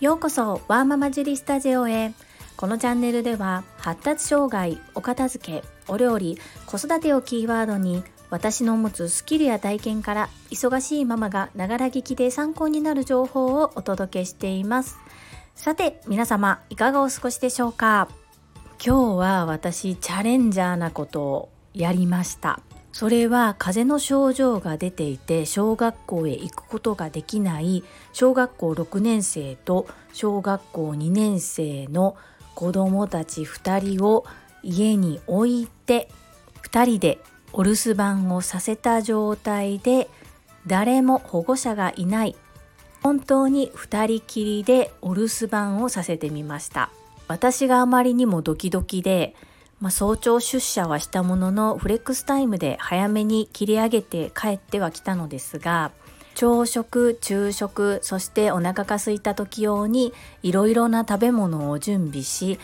ようこそワーママジュリスタジオへ。このチャンネルでは発達障害お片付けお料理子育てをキーワードに私の持つスキルや体験から忙しいママがながら聞きで参考になる情報をお届けしています。さて皆様いかがお過ごしでしょうか？今日は私チャレンジャーなことをやりました。それは風邪の症状が出ていて小学校へ行くことができない小学校6年生と小学校2年生の子どもたち2人を家に置いて2人でお留守番をさせた状態で誰も保護者がいない。本当に2人きりでお留守番をさせてみました。私があまりにもドキドキで、まあ、早朝出社はしたもののフレックスタイムで早めに切り上げて帰ってはきたのですが朝食昼食そしてお腹が空いた時用にいろいろな食べ物を準備し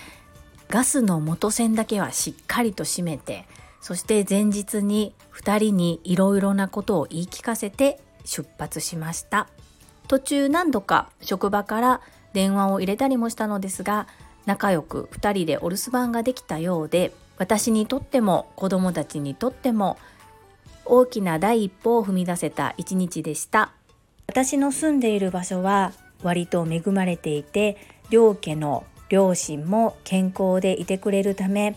ガスの元栓だけはしっかりと閉めてそして前日に2人にいろいろなことを言い聞かせて出発しました。途中何度か職場から電話を入れたりもしたのですが仲良く2人でお留守番ができたようで私にとっても子供たちにとっても大きな第一歩を踏み出せた一日でした。私の住んでいる場所は割と恵まれていて両家の両親も健康でいてくれるため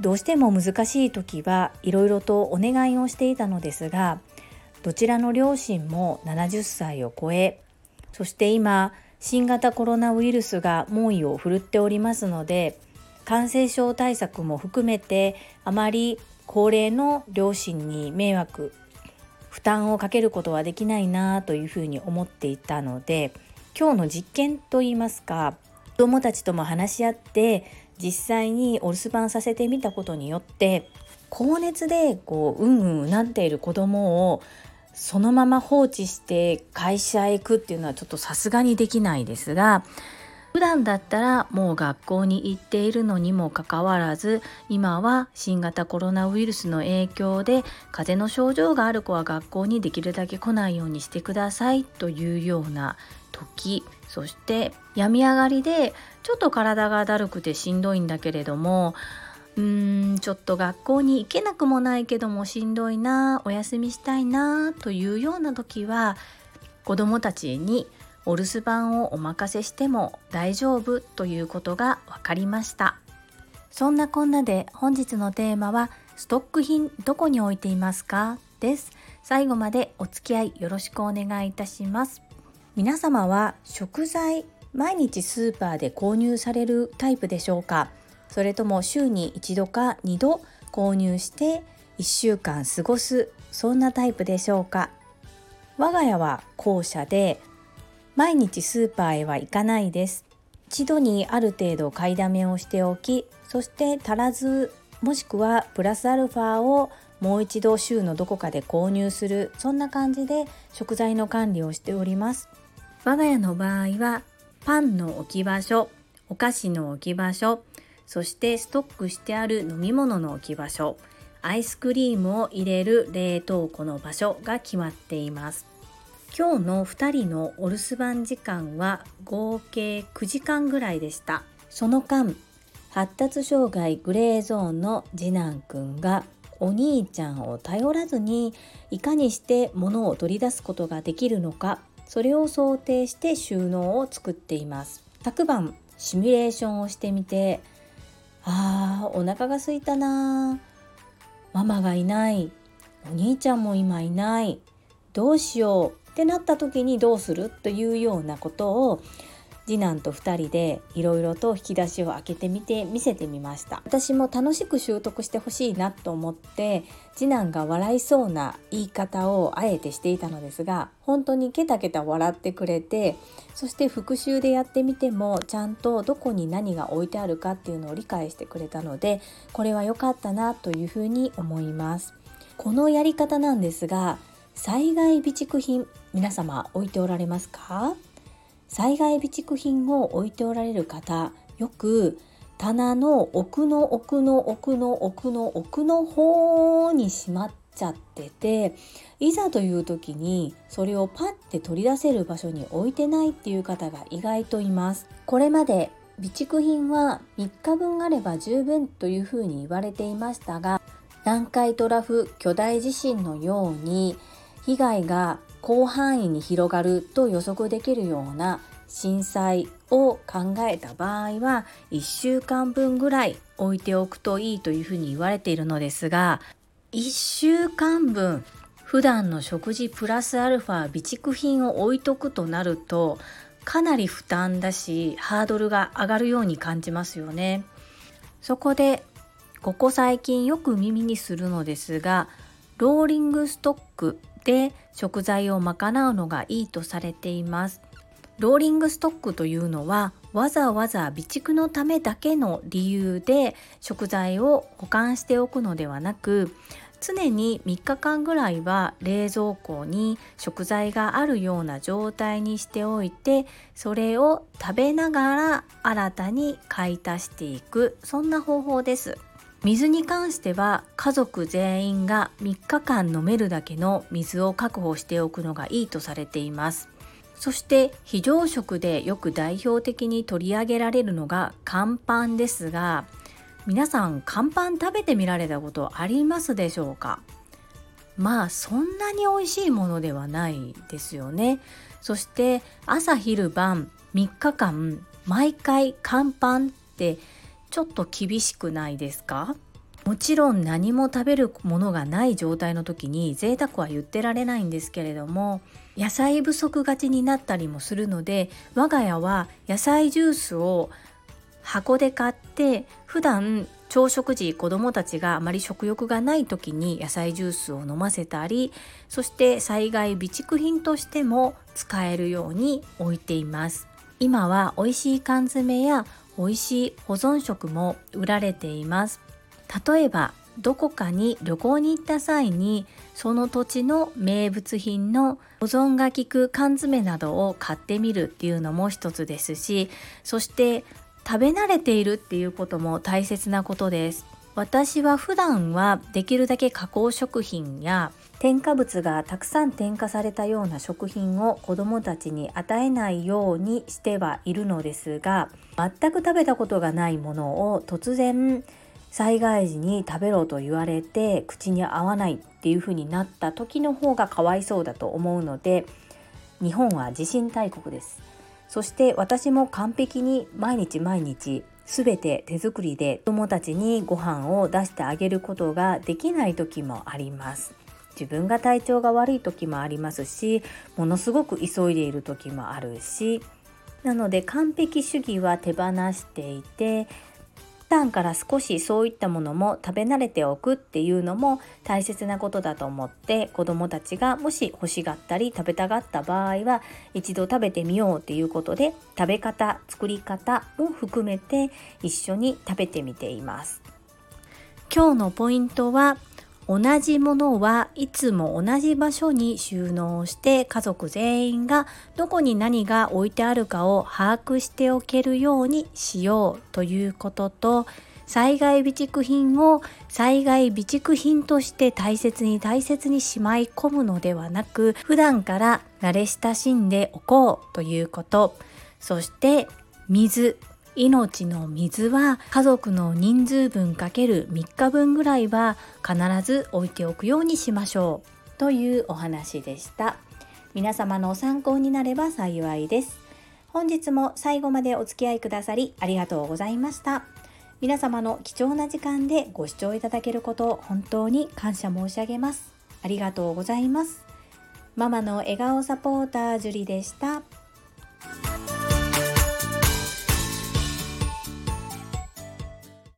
どうしても難しい時はいろいろとお願いをしていたのですがどちらの両親も70歳を超えそして今新型コロナウイルスが猛威を振るっておりますので感染症対策も含めてあまり高齢の両親に迷惑負担をかけることはできないなというふうに思っていたので今日の実験といいますか子どもたちとも話し合って実際にお留守番させてみたことによって高熱でこううんうんうなっている子供をそのまま放置して会社へ行くっていうのはちょっとさすがにできないですが普段だったらもう学校に行っているのにもかかわらず今は新型コロナウイルスの影響で風邪の症状がある子は学校にできるだけ来ないようにしてくださいというような時そして病み上がりでちょっと体がだるくてしんどいんだけれどもうーんちょっと学校に行けなくもないけどもしんどいなお休みしたいなというような時は子どもたちにお留守番をお任せしても大丈夫ということが分かりました。そんなこんなで本日のテーマはストック品どこに置いていますか？です。最後までお付き合いよろしくお願いいたします。皆様は食材毎日スーパーで購入されるタイプでしょうか？それとも週に1度か2度購入して1週間過ごすそんなタイプでしょうか？我が家は後者で毎日スーパーへは行かないです。一度にある程度買いだめをしておきそして足らずもしくはプラスアルファをもう一度週のどこかで購入するそんな感じで食材の管理をしております。我が家の場合はパンの置き場所お菓子の置き場所そしてストックしてある飲み物の置き場所。アイスクリームを入れる冷凍庫の場所が決まっています。今日の2人のお留守番時間は合計9時間ぐらいでした。その間発達障害グレーゾーンの次男くんがお兄ちゃんを頼らずにいかにして物を取り出すことができるのかそれを想定して収納を作っています。昨晩シミュレーションをしてみてあーお腹が空いたな。ママがいない。お兄ちゃんも今いない。どうしよう。ってなった時にどうする？というようなことを次男と2人でいろいろと引き出しを開けてみて見せてみました。私も楽しく習得してほしいなと思って次男が笑いそうな言い方をあえてしていたのですが本当にケタケタ笑ってくれてそして復習でやってみてもちゃんとどこに何が置いてあるかっていうのを理解してくれたのでこれは良かったなというふうに思います。このやり方なんですが災害備蓄品皆様置いておられますか？災害備蓄品を置いておられる方よく棚の奥の奥の奥の奥の奥の方にしまっちゃってていざという時にそれをパッて取り出せる場所に置いてないっていう方が意外といます。これまで備蓄品は3日分あれば十分というふうに言われていましたが南海トラフ巨大地震のように被害が広範囲に広がると予測できるような震災を考えた場合は1週間分ぐらい置いておくといいというふうに言われているのですが1週間分普段の食事プラスアルファ備蓄品を置いとくとなるとかなり負担だしハードルが上がるように感じますよね。そこでここ最近よく耳にするのですがローリングストックで食材を賄うのがいいとされています。ローリングストックというのはわざわざ備蓄のためだけの理由で食材を保管しておくのではなく常に3日間ぐらいは冷蔵庫に食材があるような状態にしておいてそれを食べながら新たに買い足していくそんな方法です水に関しては家族全員が3日間飲めるだけの水を確保しておくのがいいとされています。そして非常食でよく代表的に取り上げられるのが乾パンですが皆さん乾パン食べてみられたことありますでしょうか？まあそんなに美味しいものではないですよね。そして朝昼晩3日間毎回乾パンってちょっと厳しくないですか？もちろん何も食べるものがない状態の時に贅沢は言ってられないんですけれども野菜不足がちになったりもするので我が家は野菜ジュースを箱で買って普段朝食時子どもたちがあまり食欲がない時に野菜ジュースを飲ませたりそして災害備蓄品としても使えるように置いています。今は美味しい缶詰や美味しい保存食も売られています。例えばどこかに旅行に行った際にその土地の名物品の保存が効く缶詰などを買ってみるっていうのも一つですしそして食べ慣れているっていうことも大切なことです。私は普段はできるだけ加工食品や添加物がたくさん添加されたような食品を子どもたちに与えないようにしてはいるのですが全く食べたことがないものを突然災害時に食べろと言われて口に合わないっていう風になった時の方がかわいそうだと思うので日本は地震大国です。そして私も完璧に毎日毎日全て手作りで子供たちにご飯を出してあげることができない時もあります。自分が体調が悪い時もありますしものすごく急いでいる時もあるし。なので完璧主義は手放していて段から少しそういったものも食べ慣れておくっていうのも大切なことだと思って子どもたちがもし欲しがったり食べたがった場合は一度食べてみようっていうことで食べ方作り方も含めて一緒に食べてみています。今日のポイントは同じものはいつも同じ場所に収納して家族全員がどこに何が置いてあるかを把握しておけるようにしようということと災害備蓄品を災害備蓄品として大切に大切にしまい込むのではなく普段から慣れ親しんでおこうということ。そして水。命の水は家族の人数分かける3日分ぐらいは必ず置いておくようにしましょう。というお話でした。皆様の参考になれば幸いです。本日も最後までお付き合いくださりありがとうございました。皆様の貴重な時間でご視聴いただけることを本当に感謝申し上げます。ありがとうございます。ママの笑顔サポータージュリでした。